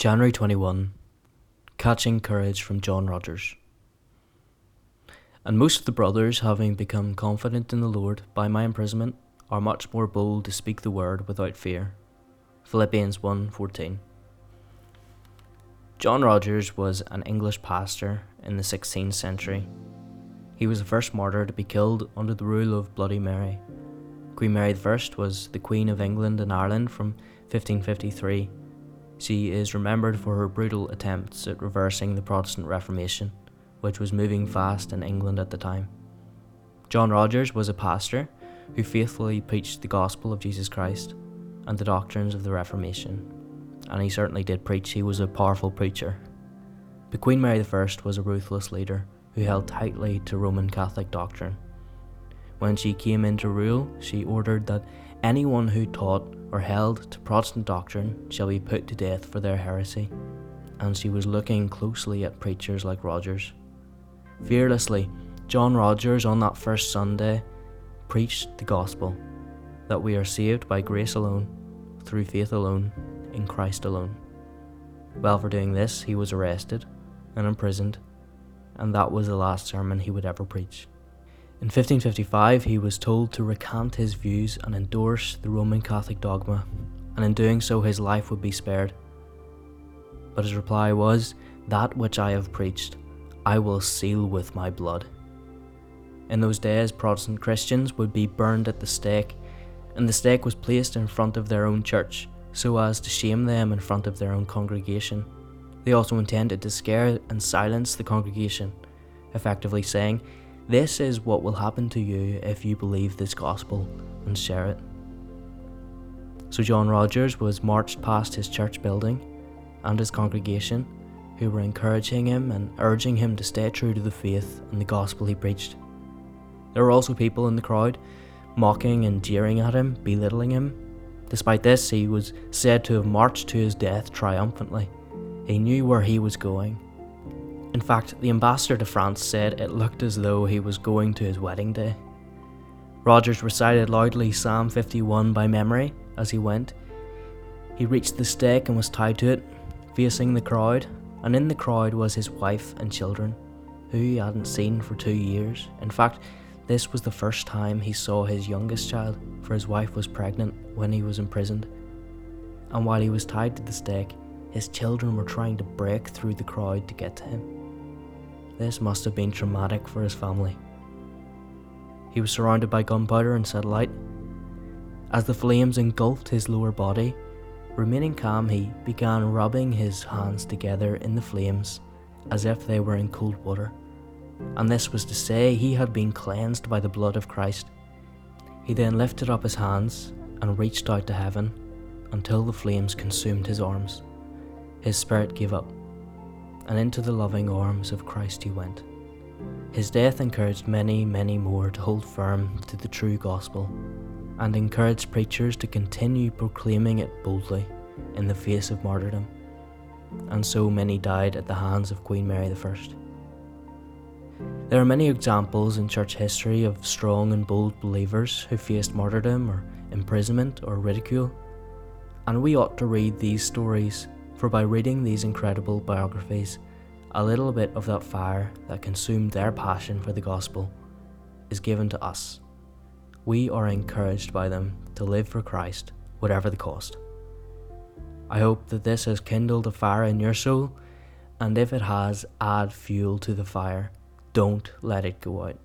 January 21 Catching Courage from John Rogers. And most of the brothers, having become confident in the Lord by my imprisonment, are much more bold to speak the word without fear. Philippians 1:14. John Rogers was an English pastor in the 16th century. He was the first martyr to be killed under the rule of Bloody Mary. Queen Mary I was the Queen of England and Ireland from 1553 she is remembered for her brutal attempts at reversing the Protestant Reformation, which was moving fast in England at the time. John Rogers was a pastor who faithfully preached the gospel of Jesus Christ and the doctrines of the Reformation, and he certainly did preach, he was a powerful preacher. But Queen Mary I was a ruthless leader who held tightly to Roman Catholic doctrine. When she came into rule, she ordered that anyone who taught or held to Protestant doctrine shall be put to death for their heresy, and she was looking closely at preachers like Rogers. Fearlessly, John Rogers on that first Sunday preached the gospel that we are saved by grace alone, through faith alone, in Christ alone. Well, for doing this, he was arrested and imprisoned, and that was the last sermon he would ever preach. In 1555, he was told to recant his views and endorse the Roman Catholic dogma, and in doing so, his life would be spared. But his reply was, That which I have preached, I will seal with my blood. In those days, Protestant Christians would be burned at the stake, and the stake was placed in front of their own church so as to shame them in front of their own congregation. They also intended to scare and silence the congregation, effectively saying, this is what will happen to you if you believe this gospel and share it. So John Rogers was marched past his church building and his congregation, who were encouraging him and urging him to stay true to the faith and the gospel he preached. There were also people in the crowd mocking and jeering at him, belittling him. Despite this, he was said to have marched to his death triumphantly. He knew where he was going in fact, the ambassador to France said it looked as though he was going to his wedding day. Rogers recited loudly Psalm 51 by memory as he went. He reached the stake and was tied to it, facing the crowd, and in the crowd was his wife and children, who he hadn't seen for two years. In fact, this was the first time he saw his youngest child, for his wife was pregnant when he was imprisoned. And while he was tied to the stake, his children were trying to break through the crowd to get to him. This must have been traumatic for his family. He was surrounded by gunpowder and satellite. As the flames engulfed his lower body, remaining calm, he began rubbing his hands together in the flames as if they were in cold water. And this was to say he had been cleansed by the blood of Christ. He then lifted up his hands and reached out to heaven until the flames consumed his arms. His spirit gave up and into the loving arms of Christ he went. His death encouraged many, many more to hold firm to the true gospel, and encouraged preachers to continue proclaiming it boldly in the face of martyrdom. And so many died at the hands of Queen Mary I. There are many examples in church history of strong and bold believers who faced martyrdom or imprisonment or ridicule, and we ought to read these stories for by reading these incredible biographies, a little bit of that fire that consumed their passion for the gospel is given to us. We are encouraged by them to live for Christ, whatever the cost. I hope that this has kindled a fire in your soul, and if it has, add fuel to the fire. Don't let it go out.